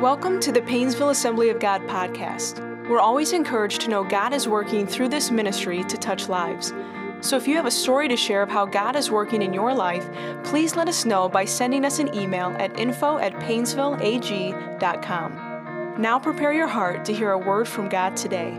Welcome to the Painesville Assembly of God podcast. We're always encouraged to know God is working through this ministry to touch lives. So if you have a story to share of how God is working in your life, please let us know by sending us an email at info at painesvilleag.com. Now prepare your heart to hear a word from God today.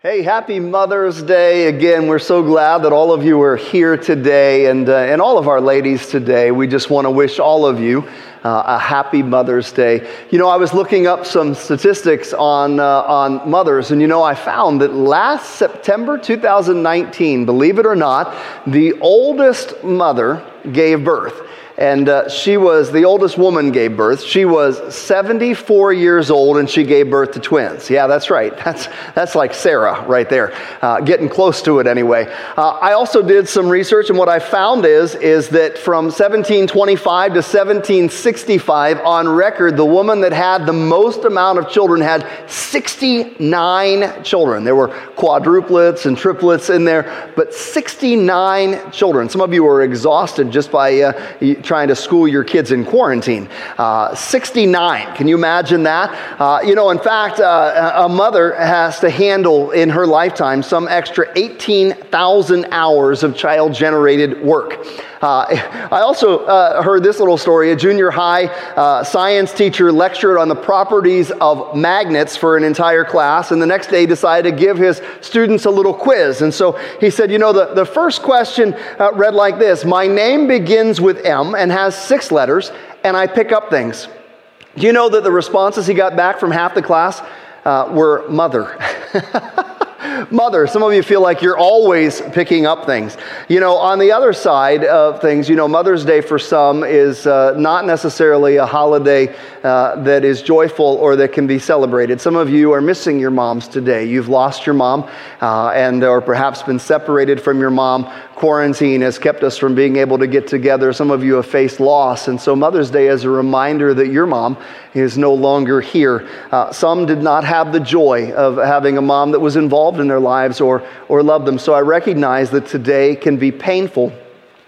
Hey, happy Mother's Day. Again, we're so glad that all of you are here today and, uh, and all of our ladies today. We just want to wish all of you uh, a happy Mother's Day. You know, I was looking up some statistics on, uh, on mothers, and you know, I found that last September 2019, believe it or not, the oldest mother gave birth and uh, she was the oldest woman gave birth. She was 74 years old and she gave birth to twins. Yeah that's right. That's, that's like sarah right there uh, getting close to it anyway. Uh, i also did some research and what i found is is that from 1725 to 1765 on record the woman that had the most amount of children had 69 children. There were quadruplets and triplets in there but 69 children. Some of you are exhausted just by uh, trying to school your kids in quarantine. Uh, 69, can you imagine that? Uh, you know, in fact, uh, a mother has to handle in her lifetime some extra 18,000 hours of child generated work. Uh, I also uh, heard this little story. A junior high uh, science teacher lectured on the properties of magnets for an entire class, and the next day decided to give his students a little quiz. And so he said, You know, the, the first question uh, read like this My name begins with M and has six letters, and I pick up things. Do you know that the responses he got back from half the class uh, were mother? Mother, some of you feel like you're always picking up things. You know, on the other side of things, you know, Mother's Day for some is uh, not necessarily a holiday uh, that is joyful or that can be celebrated. Some of you are missing your moms today. You've lost your mom uh, and or perhaps been separated from your mom. Quarantine has kept us from being able to get together. Some of you have faced loss. And so Mother's Day is a reminder that your mom is no longer here. Uh, some did not have the joy of having a mom that was involved in their lives or, or loved them. So I recognize that today can be painful.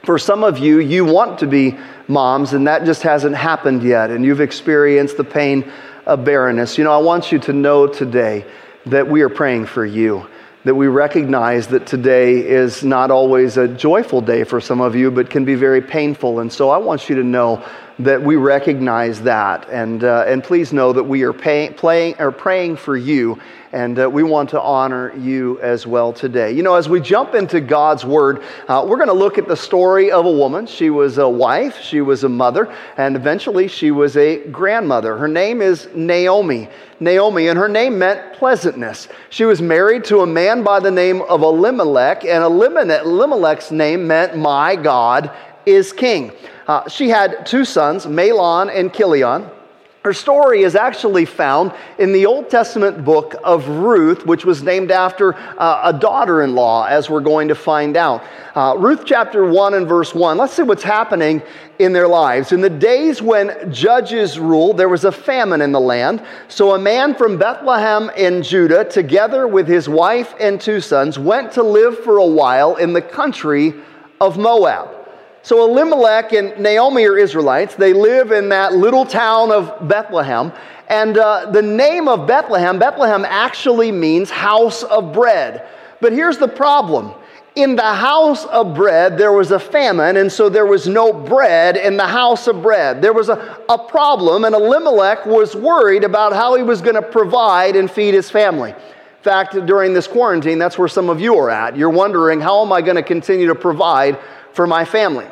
For some of you, you want to be moms, and that just hasn't happened yet, and you've experienced the pain of barrenness. You know, I want you to know today that we are praying for you that we recognize that today is not always a joyful day for some of you, but can be very painful. And so I want you to know that we recognize that. And, uh, and please know that we are pay, playing, or praying for you, and uh, we want to honor you as well today. You know, as we jump into God's Word, uh, we're going to look at the story of a woman. She was a wife, she was a mother, and eventually she was a grandmother. Her name is Naomi. Naomi, and her name meant pleasantness. She was married to a man by the name of Elimelech, and Elimelech's name meant my God is king. Uh, she had two sons, Mahlon and Chilion. Her story is actually found in the Old Testament book of Ruth, which was named after uh, a daughter in law, as we're going to find out. Uh, Ruth chapter 1 and verse 1. Let's see what's happening in their lives. In the days when judges ruled, there was a famine in the land. So a man from Bethlehem in Judah, together with his wife and two sons, went to live for a while in the country of Moab. So Elimelech and Naomi are Israelites. They live in that little town of Bethlehem. And uh, the name of Bethlehem, Bethlehem actually means house of bread. But here's the problem. In the house of bread, there was a famine, and so there was no bread in the house of bread. There was a, a problem, and Elimelech was worried about how he was going to provide and feed his family. In fact, during this quarantine, that's where some of you are at. You're wondering, how am I going to continue to provide for my family.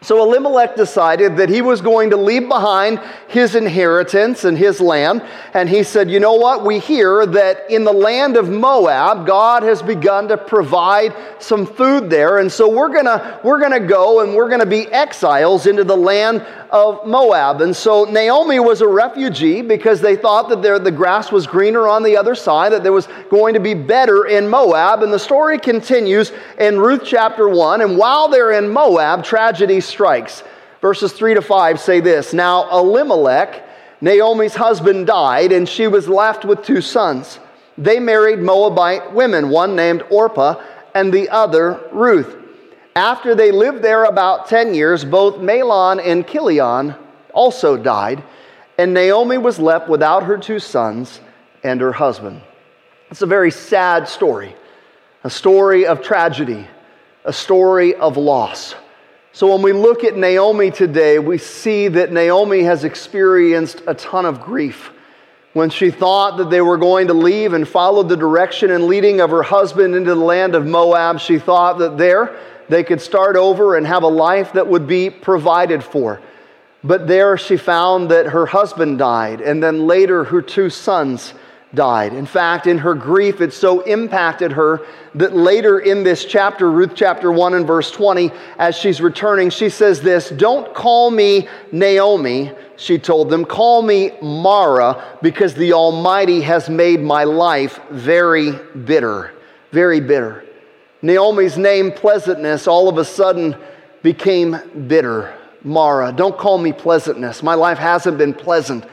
So Elimelech decided that he was going to leave behind his inheritance and his land. And he said, You know what? We hear that in the land of Moab, God has begun to provide some food there. And so we're going to we're to go and we're going to be exiles into the land of Moab. And so Naomi was a refugee because they thought that there, the grass was greener on the other side, that there was going to be better in Moab. And the story continues in Ruth chapter 1. And while they're in Moab, tragedy strikes. Verses 3 to 5 say this Now Elimelech, Naomi's husband, died, and she was left with two sons. They married Moabite women, one named Orpah and the other Ruth. After they lived there about 10 years, both Mahlon and Chilion also died, and Naomi was left without her two sons and her husband. It's a very sad story, a story of tragedy, a story of loss. So when we look at Naomi today, we see that Naomi has experienced a ton of grief. When she thought that they were going to leave and follow the direction and leading of her husband into the land of Moab, she thought that there they could start over and have a life that would be provided for. But there she found that her husband died, and then later her two sons died. In fact, in her grief, it so impacted her that later in this chapter, Ruth chapter 1 and verse 20, as she's returning, she says this Don't call me Naomi, she told them, call me Mara, because the Almighty has made my life very bitter. Very bitter. Naomi's name, pleasantness, all of a sudden became bitter. Mara, don't call me pleasantness. My life hasn't been pleasant.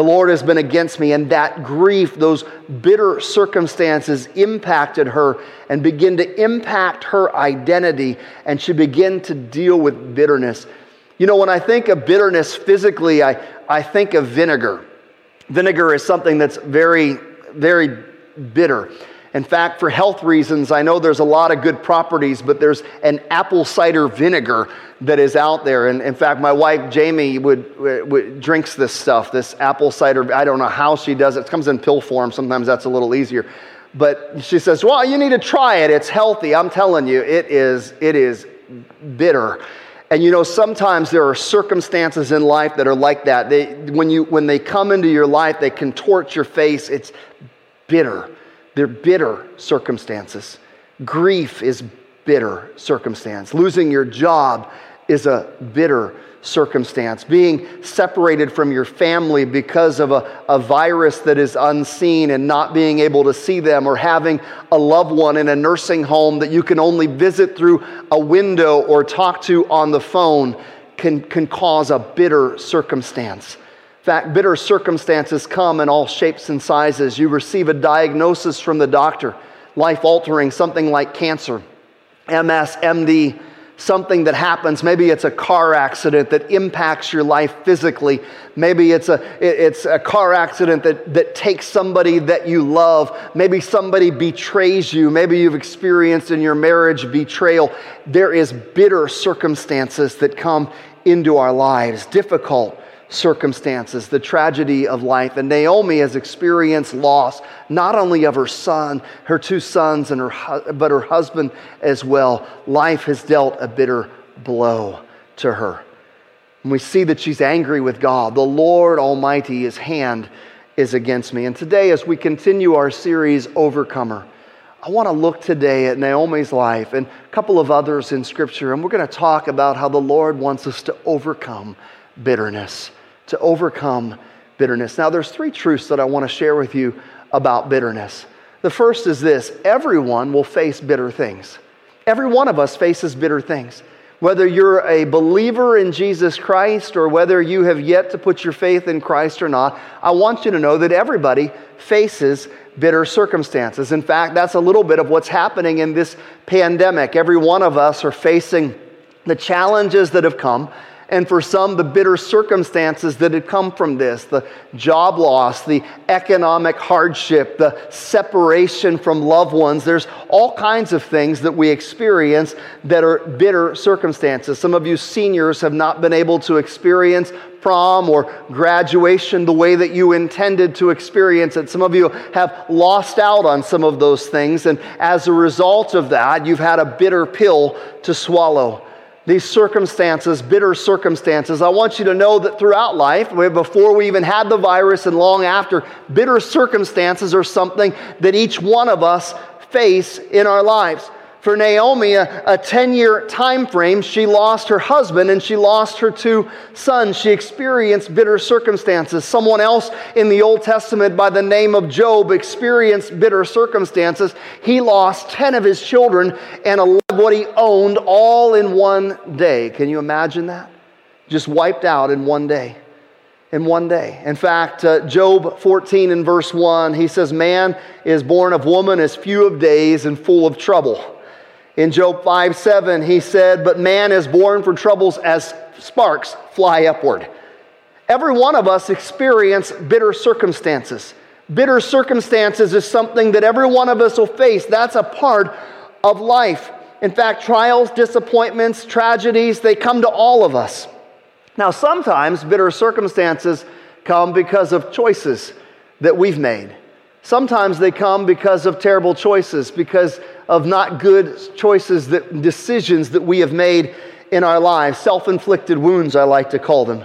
The Lord has been against me. And that grief, those bitter circumstances impacted her and begin to impact her identity. And she began to deal with bitterness. You know, when I think of bitterness physically, I, I think of vinegar. Vinegar is something that's very, very bitter. In fact, for health reasons, I know there's a lot of good properties, but there's an apple cider vinegar that is out there. And in fact, my wife Jamie would, would, drinks this stuff, this apple cider. I don't know how she does it. It comes in pill form. Sometimes that's a little easier. But she says, "Well, you need to try it. It's healthy. I'm telling you, it is. It is bitter." And you know, sometimes there are circumstances in life that are like that. They, when, you, when they come into your life, they contort your face. It's bitter. They're bitter circumstances. Grief is bitter circumstance. Losing your job is a bitter circumstance. Being separated from your family because of a, a virus that is unseen and not being able to see them, or having a loved one in a nursing home that you can only visit through a window or talk to on the phone can, can cause a bitter circumstance fact, bitter circumstances come in all shapes and sizes. You receive a diagnosis from the doctor, life altering, something like cancer, MS, MD, something that happens. Maybe it's a car accident that impacts your life physically. Maybe it's a, it's a car accident that, that takes somebody that you love. Maybe somebody betrays you. Maybe you've experienced in your marriage betrayal. There is bitter circumstances that come into our lives, difficult circumstances, the tragedy of life. And Naomi has experienced loss, not only of her son, her two sons, and her, but her husband as well. Life has dealt a bitter blow to her. And we see that she's angry with God. The Lord Almighty, his hand is against me. And today, as we continue our series, Overcomer, I want to look today at Naomi's life and a couple of others in Scripture, and we're going to talk about how the Lord wants us to overcome bitterness to overcome bitterness. Now, there's three truths that I want to share with you about bitterness. The first is this everyone will face bitter things. Every one of us faces bitter things. Whether you're a believer in Jesus Christ or whether you have yet to put your faith in Christ or not, I want you to know that everybody faces bitter circumstances. In fact, that's a little bit of what's happening in this pandemic. Every one of us are facing the challenges that have come and for some, the bitter circumstances that had come from this the job loss, the economic hardship, the separation from loved ones. There's all kinds of things that we experience that are bitter circumstances. Some of you seniors have not been able to experience prom or graduation the way that you intended to experience it. Some of you have lost out on some of those things, and as a result of that, you've had a bitter pill to swallow these circumstances, bitter circumstances, I want you to know that throughout life, before we even had the virus and long after, bitter circumstances are something that each one of us face in our lives for Naomi, a 10 year time frame, she lost her husband and she lost her two sons. She experienced bitter circumstances. Someone else in the Old Testament by the name of Job experienced bitter circumstances. He lost 10 of his children and a what he owned all in one day. Can you imagine that? Just wiped out in one day. In one day. In fact, uh, Job 14 and verse 1, he says, Man is born of woman as few of days and full of trouble. In Job 5 7, he said, But man is born for troubles as sparks fly upward. Every one of us experience bitter circumstances. Bitter circumstances is something that every one of us will face. That's a part of life. In fact, trials, disappointments, tragedies, they come to all of us. Now, sometimes bitter circumstances come because of choices that we've made. Sometimes they come because of terrible choices, because of not good choices, that, decisions that we have made in our lives, self inflicted wounds, I like to call them.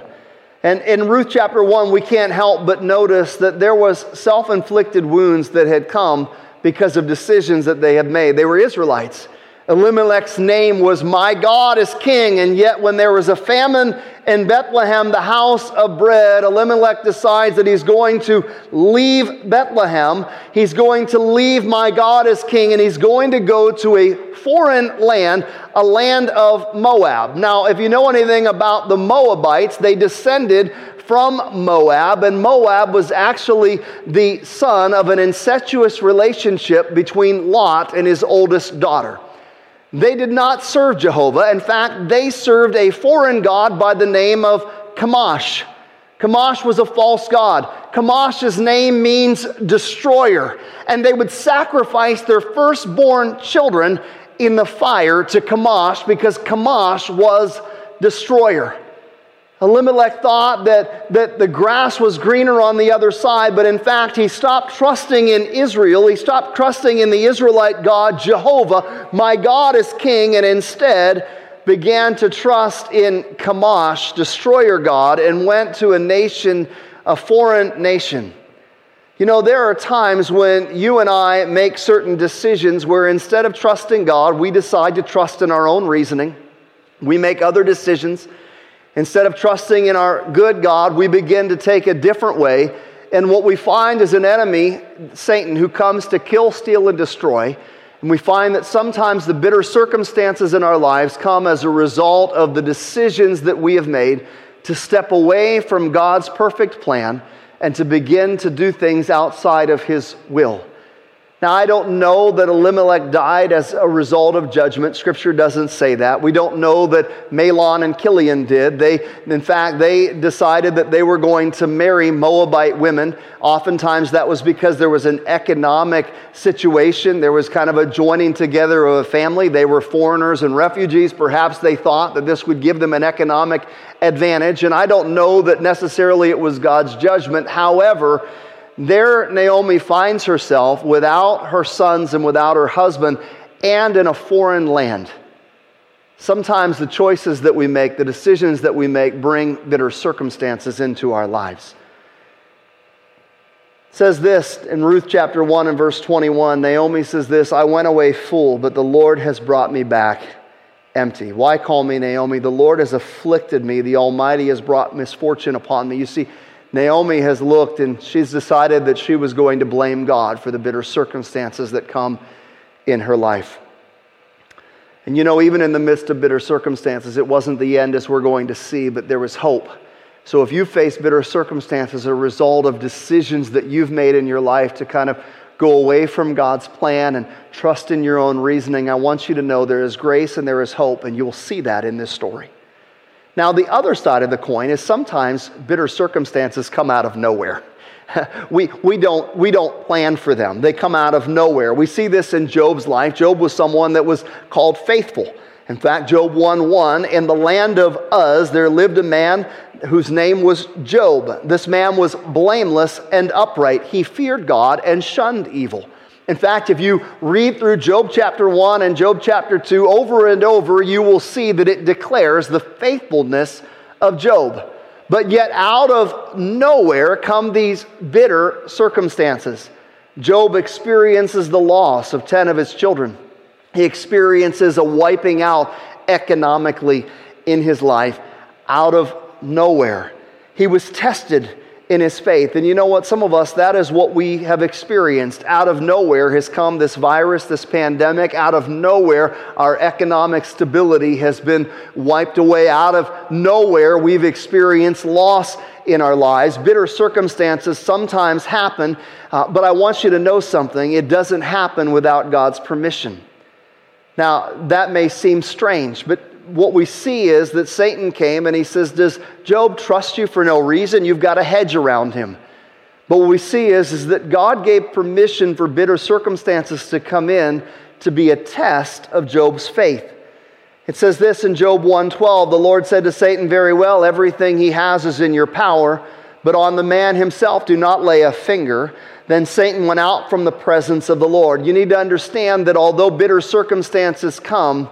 And in Ruth chapter 1, we can't help but notice that there was self inflicted wounds that had come because of decisions that they had made. They were Israelites. Elimelech's name was My God is King. And yet, when there was a famine in Bethlehem, the house of bread, Elimelech decides that he's going to leave Bethlehem. He's going to leave My God is King, and he's going to go to a foreign land, a land of Moab. Now, if you know anything about the Moabites, they descended from Moab, and Moab was actually the son of an incestuous relationship between Lot and his oldest daughter. They did not serve Jehovah. In fact, they served a foreign god by the name of Chemosh. Chemosh was a false god. Chemosh's name means destroyer. And they would sacrifice their firstborn children in the fire to Chemosh because Chemosh was destroyer. Elimelech thought that, that the grass was greener on the other side, but in fact, he stopped trusting in Israel. He stopped trusting in the Israelite God, Jehovah. My God is king, and instead began to trust in Chemosh, destroyer God, and went to a nation, a foreign nation. You know, there are times when you and I make certain decisions where instead of trusting God, we decide to trust in our own reasoning. We make other decisions Instead of trusting in our good God, we begin to take a different way. And what we find is an enemy, Satan, who comes to kill, steal, and destroy. And we find that sometimes the bitter circumstances in our lives come as a result of the decisions that we have made to step away from God's perfect plan and to begin to do things outside of His will. Now, I don't know that Elimelech died as a result of judgment. Scripture doesn't say that. We don't know that Mahlon and Chilion did. They, in fact, they decided that they were going to marry Moabite women. Oftentimes, that was because there was an economic situation. There was kind of a joining together of a family. They were foreigners and refugees. Perhaps they thought that this would give them an economic advantage. And I don't know that necessarily it was God's judgment. However, there, Naomi finds herself without her sons and without her husband and in a foreign land. Sometimes the choices that we make, the decisions that we make, bring bitter circumstances into our lives. It says this in Ruth chapter 1 and verse 21. Naomi says this I went away full, but the Lord has brought me back empty. Why call me Naomi? The Lord has afflicted me. The Almighty has brought misfortune upon me. You see, Naomi has looked and she's decided that she was going to blame God for the bitter circumstances that come in her life. And you know, even in the midst of bitter circumstances, it wasn't the end as we're going to see, but there was hope. So if you face bitter circumstances as a result of decisions that you've made in your life to kind of go away from God's plan and trust in your own reasoning, I want you to know there is grace and there is hope, and you will see that in this story. Now, the other side of the coin is sometimes bitter circumstances come out of nowhere. we, we, don't, we don't plan for them, they come out of nowhere. We see this in Job's life. Job was someone that was called faithful. In fact, Job 1 1, in the land of Uz, there lived a man whose name was Job. This man was blameless and upright. He feared God and shunned evil. In fact, if you read through Job chapter 1 and Job chapter 2 over and over, you will see that it declares the faithfulness of Job. But yet, out of nowhere come these bitter circumstances. Job experiences the loss of 10 of his children, he experiences a wiping out economically in his life out of nowhere. He was tested in his faith. And you know what? Some of us, that is what we have experienced. Out of nowhere has come this virus, this pandemic. Out of nowhere, our economic stability has been wiped away. Out of nowhere, we've experienced loss in our lives. Bitter circumstances sometimes happen, uh, but I want you to know something. It doesn't happen without God's permission. Now, that may seem strange, but what we see is that Satan came and he says, Does Job trust you for no reason? You've got a hedge around him. But what we see is, is that God gave permission for bitter circumstances to come in to be a test of Job's faith. It says this in Job 1:12, the Lord said to Satan, "Very well, everything he has is in your power, but on the man himself do not lay a finger." Then Satan went out from the presence of the Lord. You need to understand that although bitter circumstances come,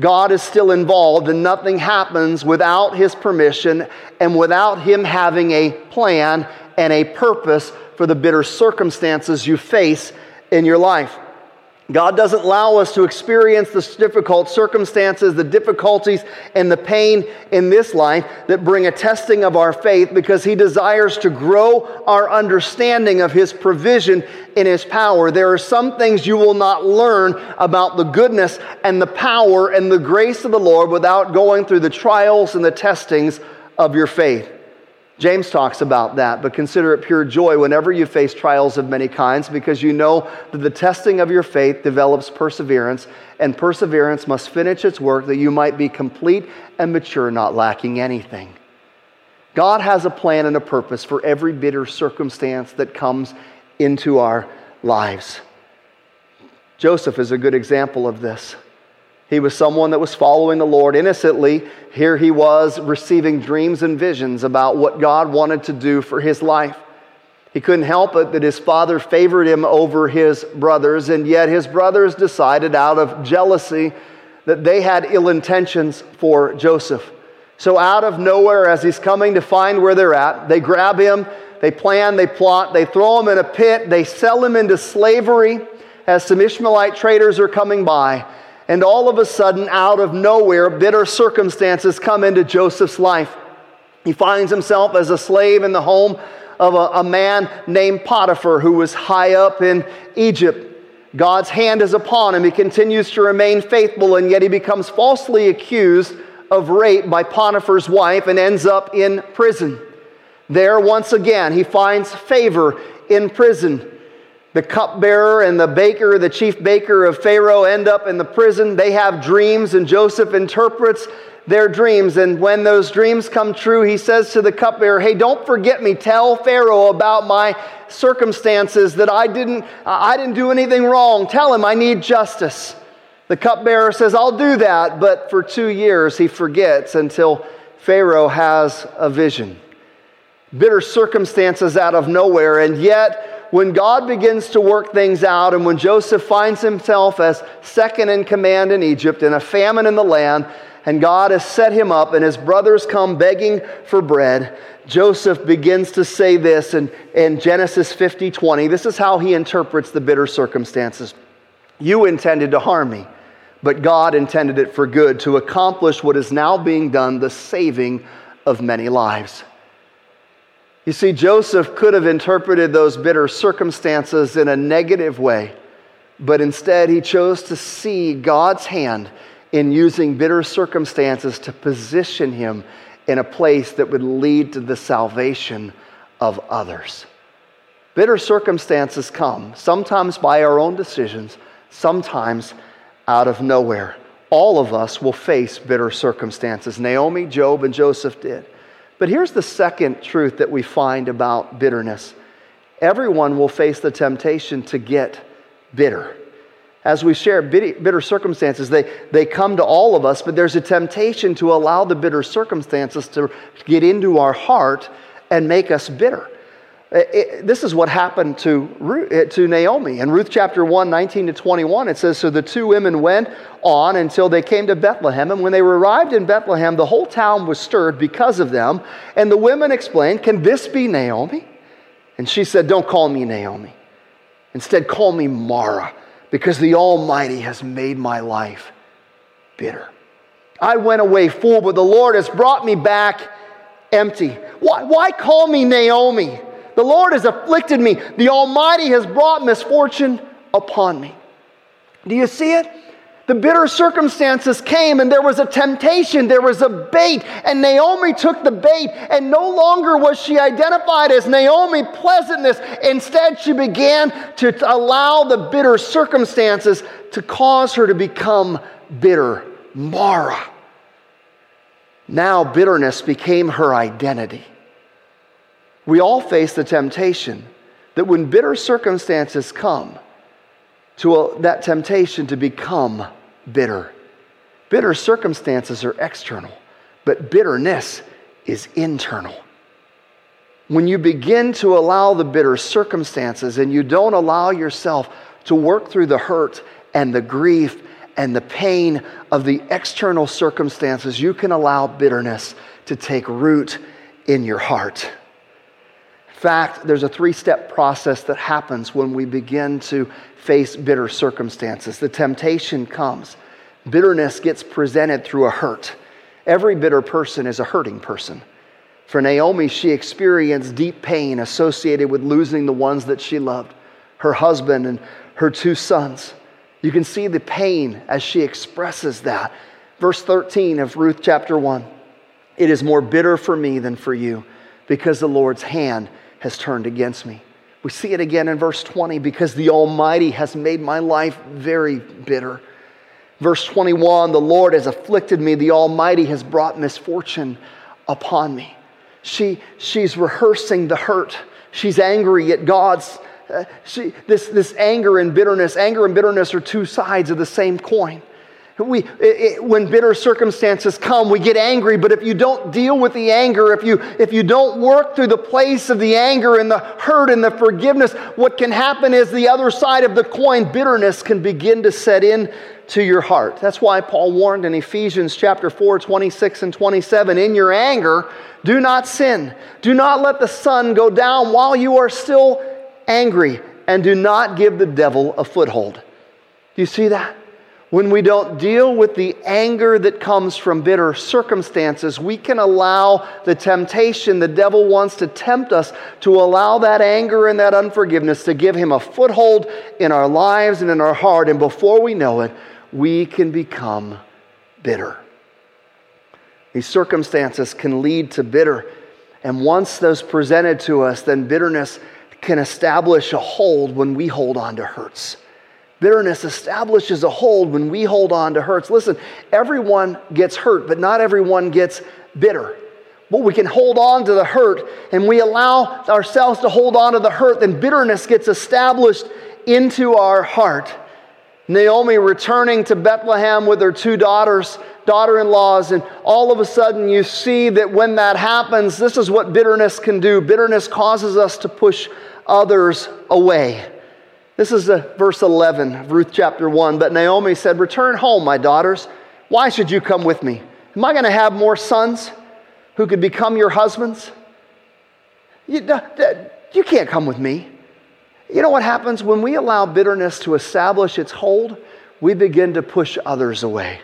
God is still involved and nothing happens without his permission and without him having a plan and a purpose for the bitter circumstances you face in your life. God doesn't allow us to experience the difficult circumstances, the difficulties, and the pain in this life that bring a testing of our faith because He desires to grow our understanding of His provision in His power. There are some things you will not learn about the goodness and the power and the grace of the Lord without going through the trials and the testings of your faith. James talks about that, but consider it pure joy whenever you face trials of many kinds because you know that the testing of your faith develops perseverance, and perseverance must finish its work that you might be complete and mature, not lacking anything. God has a plan and a purpose for every bitter circumstance that comes into our lives. Joseph is a good example of this. He was someone that was following the Lord innocently. Here he was receiving dreams and visions about what God wanted to do for his life. He couldn't help it that his father favored him over his brothers, and yet his brothers decided out of jealousy that they had ill intentions for Joseph. So, out of nowhere, as he's coming to find where they're at, they grab him, they plan, they plot, they throw him in a pit, they sell him into slavery as some Ishmaelite traders are coming by. And all of a sudden, out of nowhere, bitter circumstances come into Joseph's life. He finds himself as a slave in the home of a, a, man named Potiphar who was high up in Egypt. God's hand is upon him. He continues to remain faithful, and yet he becomes falsely accused of rape by Potiphar's wife and ends up in prison. There, once again, he finds favor in prison. The cupbearer and the baker, the chief baker of Pharaoh, end up in the prison. They have dreams, and Joseph interprets their dreams. And when those dreams come true, he says to the cupbearer, Hey, don't forget me. Tell Pharaoh about my circumstances that I didn't, I didn't do anything wrong. Tell him I need justice. The cupbearer says, I'll do that. But for two years, he forgets until Pharaoh has a vision. Bitter circumstances out of nowhere, and yet, when God begins to work things out and when Joseph finds himself as second in command in Egypt and a famine in the land, and God has set him up and his brothers come begging for bread, Joseph begins to say this in, in Genesis 50 20. This is how he interprets the bitter circumstances. You intended to harm me, but God intended it for good to accomplish what is now being done, the saving of many lives. You see, Joseph could have interpreted those bitter circumstances in a negative way, but instead he chose to see God's hand in using bitter circumstances to position him in a place that would lead to the salvation of others. Bitter circumstances come, sometimes by our own decisions, sometimes out of nowhere. All of us will face bitter circumstances. Naomi, Job, and Joseph did. But here's the second truth that we find about bitterness everyone will face the temptation to get bitter. As we share bitter circumstances, they, they come to all of us, but there's a temptation to allow the bitter circumstances to get into our heart and make us bitter. It, this is what happened to, eh, to Naomi. In Ruth chapter 1, 19 to 21, it says So the two women went on until they came to Bethlehem. And when they arrived in Bethlehem, the whole town was stirred because of them. And the women explained, Can this be Naomi? And she said, Don't call me Naomi. Instead, call me Mara, because the Almighty has made my life bitter. I went away full, but the Lord has brought me back empty. Why, why call me Naomi? The Lord has afflicted me. The Almighty has brought misfortune upon me. Do you see it? The bitter circumstances came and there was a temptation, there was a bait, and Naomi took the bait, and no longer was she identified as Naomi pleasantness. Instead, she began to allow the bitter circumstances to cause her to become bitter. Mara. Now bitterness became her identity. We all face the temptation that when bitter circumstances come, to a, that temptation to become bitter. Bitter circumstances are external, but bitterness is internal. When you begin to allow the bitter circumstances and you don't allow yourself to work through the hurt and the grief and the pain of the external circumstances, you can allow bitterness to take root in your heart. In fact, there's a three step process that happens when we begin to face bitter circumstances. The temptation comes, bitterness gets presented through a hurt. Every bitter person is a hurting person. For Naomi, she experienced deep pain associated with losing the ones that she loved her husband and her two sons. You can see the pain as she expresses that. Verse 13 of Ruth chapter 1 It is more bitter for me than for you because the Lord's hand has turned against me. We see it again in verse 20 because the Almighty has made my life very bitter. Verse 21 The Lord has afflicted me, the Almighty has brought misfortune upon me. She, she's rehearsing the hurt. She's angry at God's. Uh, she, this, this anger and bitterness, anger and bitterness are two sides of the same coin. We, it, it, when bitter circumstances come, we get angry, but if you don't deal with the anger, if you, if you don't work through the place of the anger and the hurt and the forgiveness, what can happen is the other side of the coin, bitterness, can begin to set in to your heart. That's why Paul warned in Ephesians chapter 4, 26 and 27 In your anger, do not sin. Do not let the sun go down while you are still angry, and do not give the devil a foothold. Do you see that? When we don't deal with the anger that comes from bitter circumstances, we can allow the temptation the devil wants to tempt us to allow that anger and that unforgiveness to give him a foothold in our lives and in our heart. And before we know it, we can become bitter. These circumstances can lead to bitter. And once those presented to us, then bitterness can establish a hold when we hold on to hurts. Bitterness establishes a hold when we hold on to hurts. Listen, everyone gets hurt, but not everyone gets bitter. But we can hold on to the hurt and we allow ourselves to hold on to the hurt, then bitterness gets established into our heart. Naomi returning to Bethlehem with her two daughters, daughter in laws, and all of a sudden you see that when that happens, this is what bitterness can do. Bitterness causes us to push others away. This is verse 11 of Ruth chapter 1. But Naomi said, Return home, my daughters. Why should you come with me? Am I going to have more sons who could become your husbands? You, you can't come with me. You know what happens when we allow bitterness to establish its hold? We begin to push others away.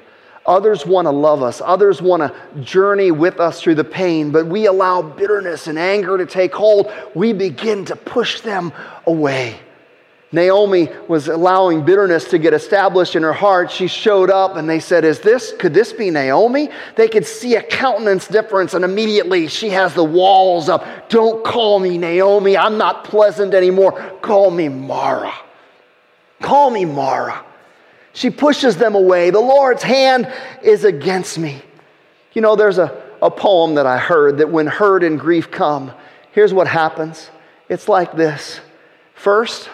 Others want to love us. Others want to journey with us through the pain, but we allow bitterness and anger to take hold. We begin to push them away. Naomi was allowing bitterness to get established in her heart. She showed up and they said, Is this, could this be Naomi? They could see a countenance difference and immediately she has the walls up. Don't call me Naomi. I'm not pleasant anymore. Call me Mara. Call me Mara. She pushes them away. The Lord's hand is against me. You know, there's a, a poem that I heard that when hurt and grief come, here's what happens it's like this. First,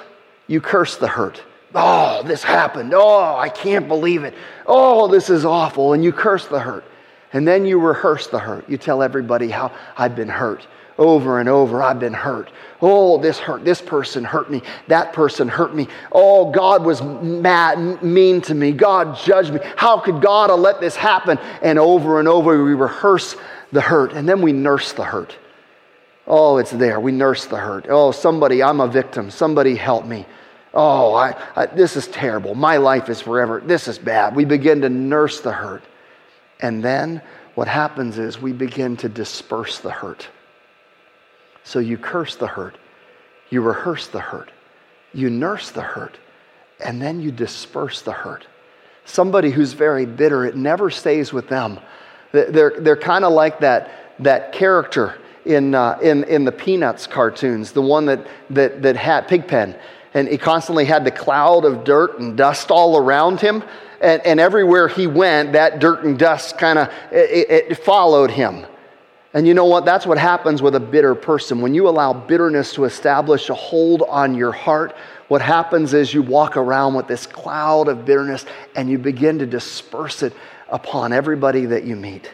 you curse the hurt. Oh, this happened. Oh, I can't believe it. Oh, this is awful. And you curse the hurt. And then you rehearse the hurt. You tell everybody how I've been hurt over and over. I've been hurt. Oh, this hurt. This person hurt me. That person hurt me. Oh, God was mad, mean to me. God judged me. How could God have let this happen? And over and over, we rehearse the hurt. And then we nurse the hurt. Oh, it's there. We nurse the hurt. Oh, somebody, I'm a victim. Somebody help me. Oh, I, I, this is terrible. My life is forever. This is bad. We begin to nurse the hurt. And then what happens is we begin to disperse the hurt. So you curse the hurt, you rehearse the hurt, you nurse the hurt, and then you disperse the hurt. Somebody who's very bitter, it never stays with them. They're, they're kind of like that, that character in, uh, in, in the Peanuts cartoons, the one that, that, that had Pigpen and he constantly had the cloud of dirt and dust all around him. and, and everywhere he went, that dirt and dust kind of it, it followed him. And you know what? That's what happens with a bitter person. When you allow bitterness to establish a hold on your heart, what happens is you walk around with this cloud of bitterness and you begin to disperse it upon everybody that you meet.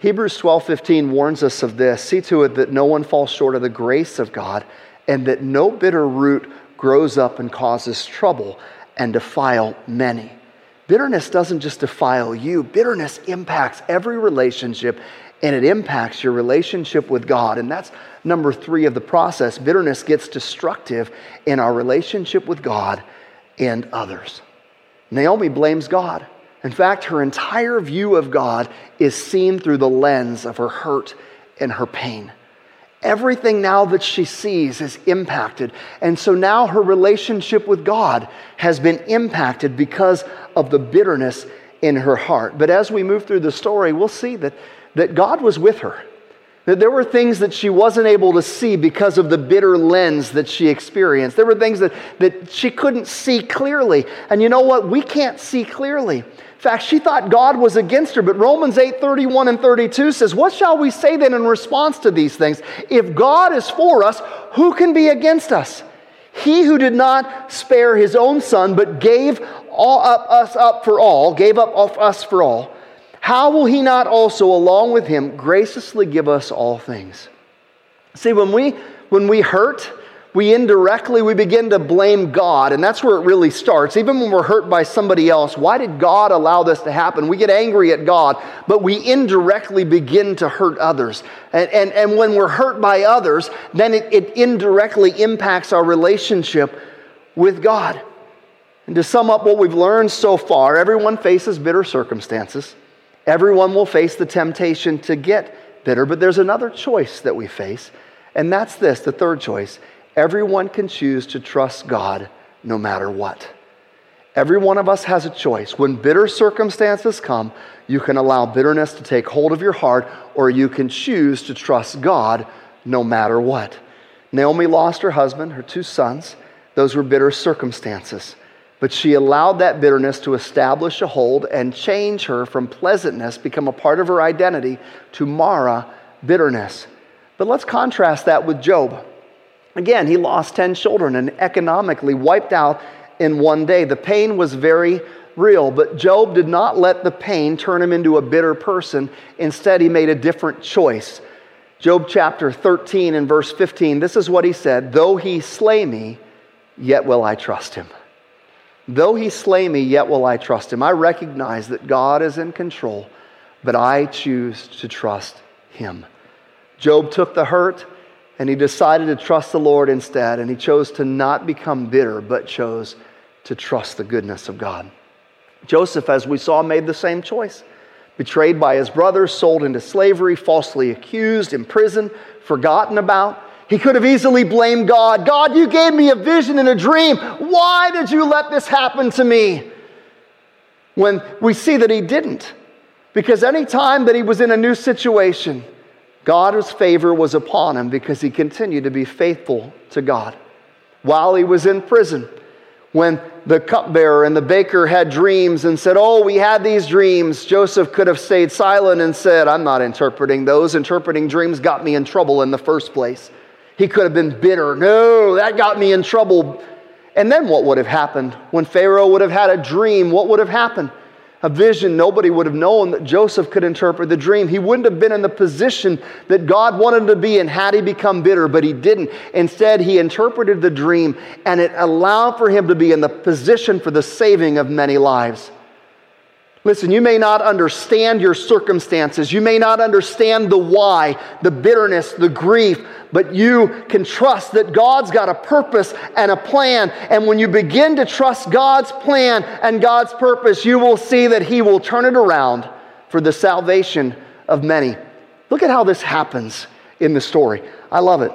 Hebrews 12:15 warns us of this. See to it that no one falls short of the grace of God and that no bitter root grows up and causes trouble and defile many. Bitterness doesn't just defile you, bitterness impacts every relationship and it impacts your relationship with God. And that's number three of the process. Bitterness gets destructive in our relationship with God and others. Naomi blames God. In fact, her entire view of God is seen through the lens of her hurt and her pain. Everything now that she sees is impacted. And so now her relationship with God has been impacted because of the bitterness in her heart. But as we move through the story, we'll see that that God was with her. That there were things that she wasn't able to see because of the bitter lens that she experienced. There were things that, that she couldn't see clearly. And you know what? We can't see clearly. In fact, she thought God was against her, but Romans 8 31 and 32 says, What shall we say then in response to these things? If God is for us, who can be against us? He who did not spare his own son, but gave all up us up for all, gave up us for all how will he not also, along with him, graciously give us all things? See, when we, when we hurt, we indirectly we begin to blame God, and that's where it really starts. Even when we're hurt by somebody else, why did God allow this to happen? We get angry at God, but we indirectly begin to hurt others. And, and, and when we're hurt by others, then it, it indirectly impacts our relationship with God. And to sum up what we've learned so far, everyone faces bitter circumstances. Everyone will face the temptation to get bitter, but there's another choice that we face, and that's this the third choice. Everyone can choose to trust God no matter what. Every one of us has a choice. When bitter circumstances come, you can allow bitterness to take hold of your heart, or you can choose to trust God no matter what. Naomi lost her husband, her two sons. Those were bitter circumstances. But she allowed that bitterness to establish a hold and change her from pleasantness, become a part of her identity, to Mara, bitterness. But let's contrast that with Job. Again, he lost 10 children and economically wiped out in one day. The pain was very real, but Job did not let the pain turn him into a bitter person. Instead, he made a different choice. Job chapter 13 and verse 15, this is what he said Though he slay me, yet will I trust him. Though he slay me, yet will I trust him. I recognize that God is in control, but I choose to trust him. Job took the hurt and he decided to trust the Lord instead, and he chose to not become bitter, but chose to trust the goodness of God. Joseph, as we saw, made the same choice. Betrayed by his brothers, sold into slavery, falsely accused, imprisoned, forgotten about. He could have easily blamed God. God, you gave me a vision and a dream. Why did you let this happen to me? When we see that he didn't. Because any time that he was in a new situation, God's favor was upon him because he continued to be faithful to God. While he was in prison, when the cupbearer and the baker had dreams and said, Oh, we had these dreams, Joseph could have stayed silent and said, I'm not interpreting those. Interpreting dreams got me in trouble in the first place. He could have been bitter. No, that got me in trouble. And then what would have happened? When Pharaoh would have had a dream, what would have happened? A vision, nobody would have known that Joseph could interpret the dream. He wouldn't have been in the position that God wanted him to be in had he become bitter, but he didn't. Instead, he interpreted the dream and it allowed for him to be in the position for the saving of many lives. Listen, you may not understand your circumstances. You may not understand the why, the bitterness, the grief, but you can trust that God's got a purpose and a plan. And when you begin to trust God's plan and God's purpose, you will see that He will turn it around for the salvation of many. Look at how this happens in the story. I love it.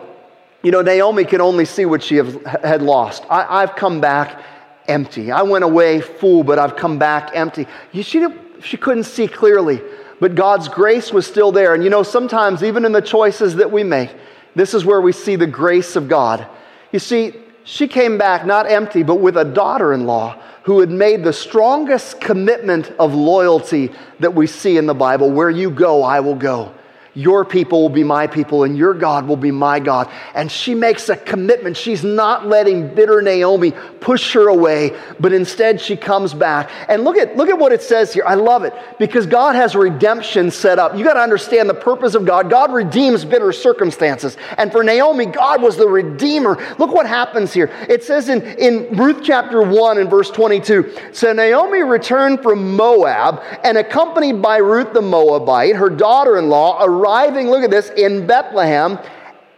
You know, Naomi can only see what she have, had lost. I, have come back empty. I went away full, but I've come back empty. You, she, she couldn't see clearly, but God's grace was still there. And you know, sometimes even in the choices that we make, this is where we see the grace of God. You see, she came back not empty, but with a daughter in law who had made the strongest commitment of loyalty that we see in the Bible where you go, I will go. Your people will be my people, and your God will be my God. And she makes a commitment. She's not letting bitter Naomi push her away, but instead she comes back. And look at, look at what it says here. I love it because God has redemption set up. You got to understand the purpose of God. God redeems bitter circumstances. And for Naomi, God was the redeemer. Look what happens here. It says in, in Ruth chapter 1 and verse 22 So Naomi returned from Moab and accompanied by Ruth the Moabite, her daughter in law, arriving, look at this, in Bethlehem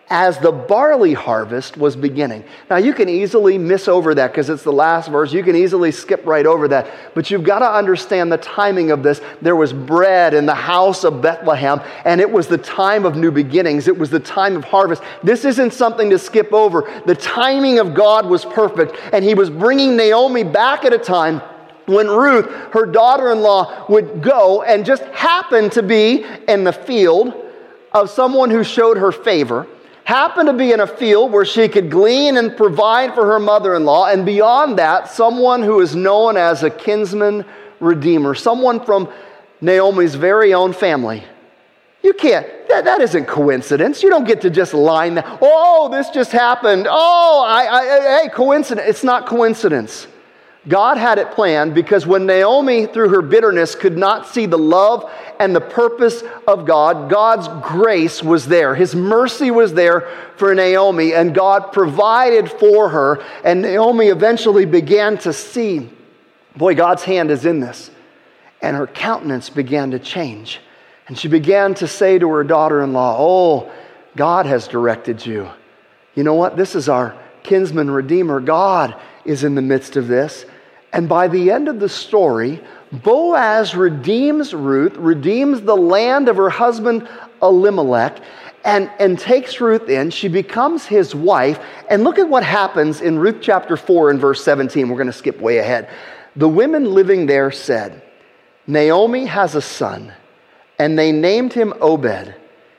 as the barley harvest was beginning. Now, you can easily miss over that because it's the last verse. You can easily skip right over that. But you've got to understand the timing of this. There was bread in the house of Bethlehem, and it was the time of new beginnings. It was the time of harvest. This isn't something to skip over. The timing of God was perfect, and He was bringing Naomi back at a time when Ruth, her daughter in law, would go and just happen to be in the field of someone who showed her favor, happened to be in a field where she could glean and provide for her mother in law, and beyond that, someone who is known as a kinsman redeemer, someone from Naomi's very own family. You can't, that, that isn't coincidence. You don't get to just line that, oh, this just happened. Oh, I, I, hey, coincidence. It's not coincidence. God had it planned because when Naomi, through her bitterness, could not see the love and the purpose of God, God's grace was there. His mercy was there for Naomi, and God provided for her. And Naomi eventually began to see boy, God's hand is in this. And her countenance began to change. And she began to say to her daughter in law, Oh, God has directed you. You know what? This is our kinsman redeemer. God is in the midst of this. And by the end of the story, Boaz redeems Ruth, redeems the land of her husband Elimelech, and, and takes Ruth in. She becomes his wife. And look at what happens in Ruth chapter 4 and verse 17. We're going to skip way ahead. The women living there said, Naomi has a son, and they named him Obed.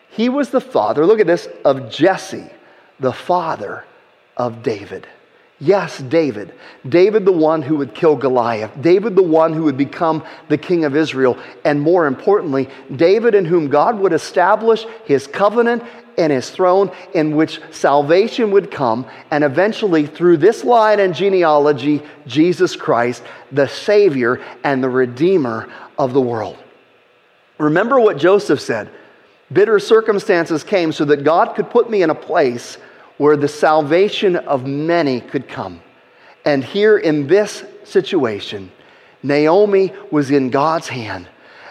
He was the father, look at this, of Jesse, the father of David. Yes, David. David, the one who would kill Goliath. David, the one who would become the king of Israel. And more importantly, David, in whom God would establish his covenant and his throne, in which salvation would come. And eventually, through this line and genealogy, Jesus Christ, the Savior and the Redeemer of the world. Remember what Joseph said bitter circumstances came so that God could put me in a place where the salvation of many could come. And here in this situation, Naomi was in God's hand,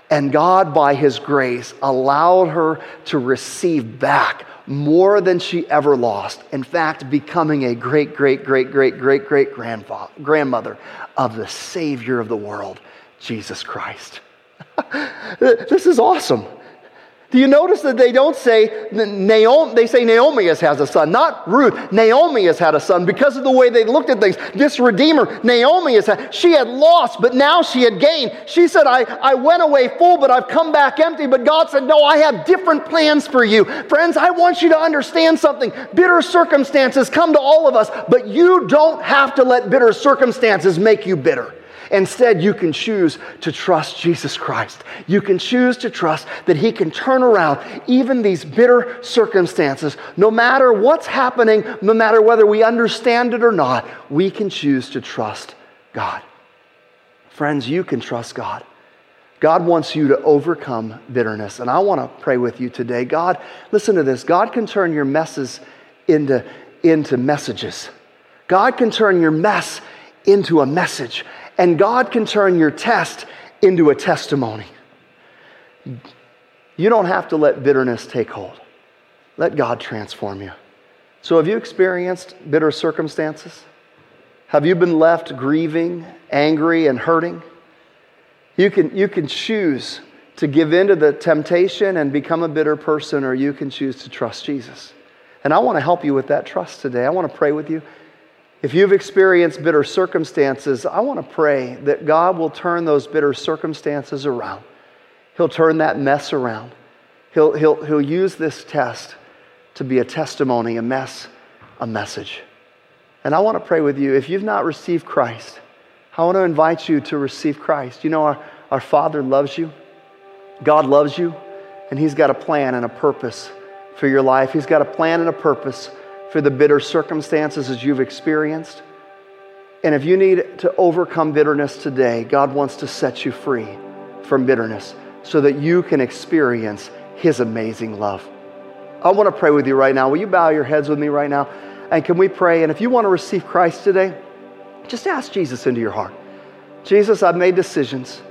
and God, by His grace, allowed her to receive back more than she ever lost. In fact, becoming a great, great, great, great, great, great grandmother of the Savior of the world, Jesus Christ. this is awesome. Do you notice that they don't say Naomi, they say Naomi has, a son, not Ruth. Naomi has had a son because of the way they looked at things. This Redeemer, Naomi has had, she had lost, but now she had gained. She said, I, I went away full, but I've come back empty. But God said, No, I have different plans for you. Friends, I want you to understand something. Bitter circumstances come to all of us, but you don't have to let bitter circumstances make you bitter. Instead, you can choose to trust Jesus Christ. You can choose to trust that He can turn around even these bitter circumstances. No matter what's happening, no matter whether we understand it or not, we can choose to trust God. Friends, you can trust God. God wants you to overcome bitterness. And I want to pray with you today. God, listen to this. God can turn your messes into, into messages. God can turn your mess into a message. And God can turn your test into a testimony. You don't have to let bitterness take hold. Let God transform you. So, have you experienced bitter circumstances? Have you been left grieving, angry, and hurting? You can, you can choose to give in to the temptation and become a bitter person, or you can choose to trust Jesus. And I want to help you with that trust today. I want to pray with you. If you've experienced bitter circumstances, I want to pray that God will turn those bitter circumstances around. He'll turn that mess around. He'll, he'll, he'll use this test to be a testimony, a mess, a message. And I want to pray with you. If you've not received Christ, I want to invite you to receive Christ. You know, our, our Father loves you, God loves you, and He's got a plan and a purpose for your life. He's got a plan and a purpose for the bitter circumstances that you've experienced. And if you need to overcome bitterness today, God wants to set you free from bitterness so that you can experience His amazing love. I want to pray with you right now. Will you bow your heads with me right now? And can we pray? And if you want to receive Christ today, just ask Jesus into your heart. Jesus, I've made decisions.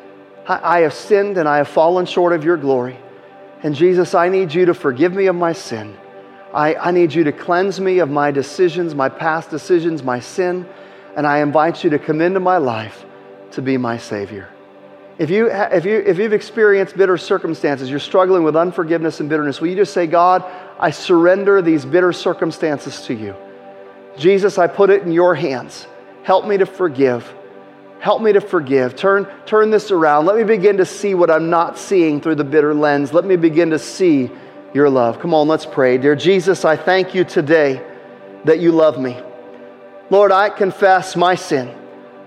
I have sinned and I have fallen short of your glory. And Jesus, I need you to forgive me of my sin. I, I need you to cleanse me of my decisions, my past decisions, my sin. And I invite you to come into my life to be my Savior. If, you, if, you, if you've experienced bitter circumstances, you're struggling with unforgiveness and bitterness, will you just say, God, I surrender these bitter circumstances to you? Jesus, I put it in your hands. Help me to forgive. Help me to forgive. Turn, turn this around. Let me begin to see what I'm not seeing through the bitter lens. Let me begin to see your love. Come on, let's pray. Dear Jesus, I thank you today that you love me. Lord, I confess my sin.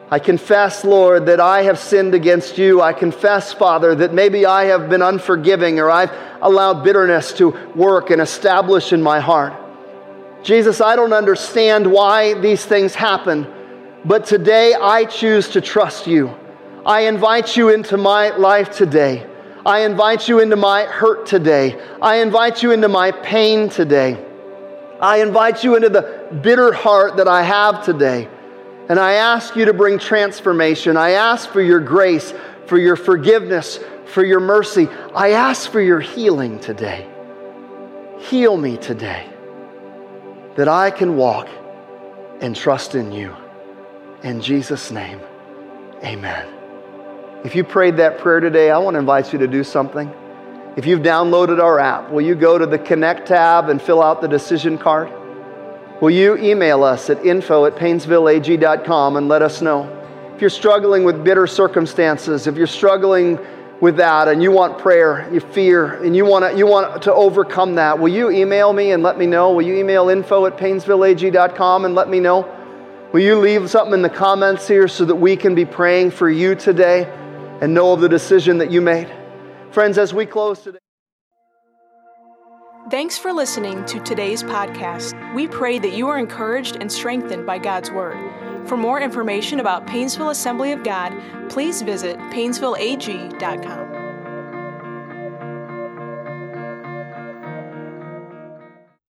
I confess, Lord, that I have sinned against you. I confess, Father, that maybe I have been unforgiving or I've allowed bitterness to work and establish in my heart. Jesus, I don't understand why these things happen, but today I choose to trust you. I invite you into my life today. I invite you into my hurt today. I invite you into my pain today. I invite you into the bitter heart that I have today. And I ask you to bring transformation. I ask for your grace, for your forgiveness, for your mercy. I ask for your healing today. Heal me today that I can walk and trust in you. In Jesus' name, amen. If you prayed that prayer today, I want to invite you to do something. If you've downloaded our app, will you go to the Connect tab and fill out the decision card? Will you email us at info at painesvilleag.com and let us know? If you're struggling with bitter circumstances, if you're struggling with that and you want prayer, you fear, and you want to, you want to overcome that, will you email me and let me know? Will you email info at painesvilleag.com and let me know? Will you leave something in the comments here so that we can be praying for you today and know of the decision that you made? Friends, as we close today, Thanks for listening to today's podcast. We pray that you are encouraged and strengthened by God's Word. For more information about Painesville Assembly of God, please visit painesvilleag.com.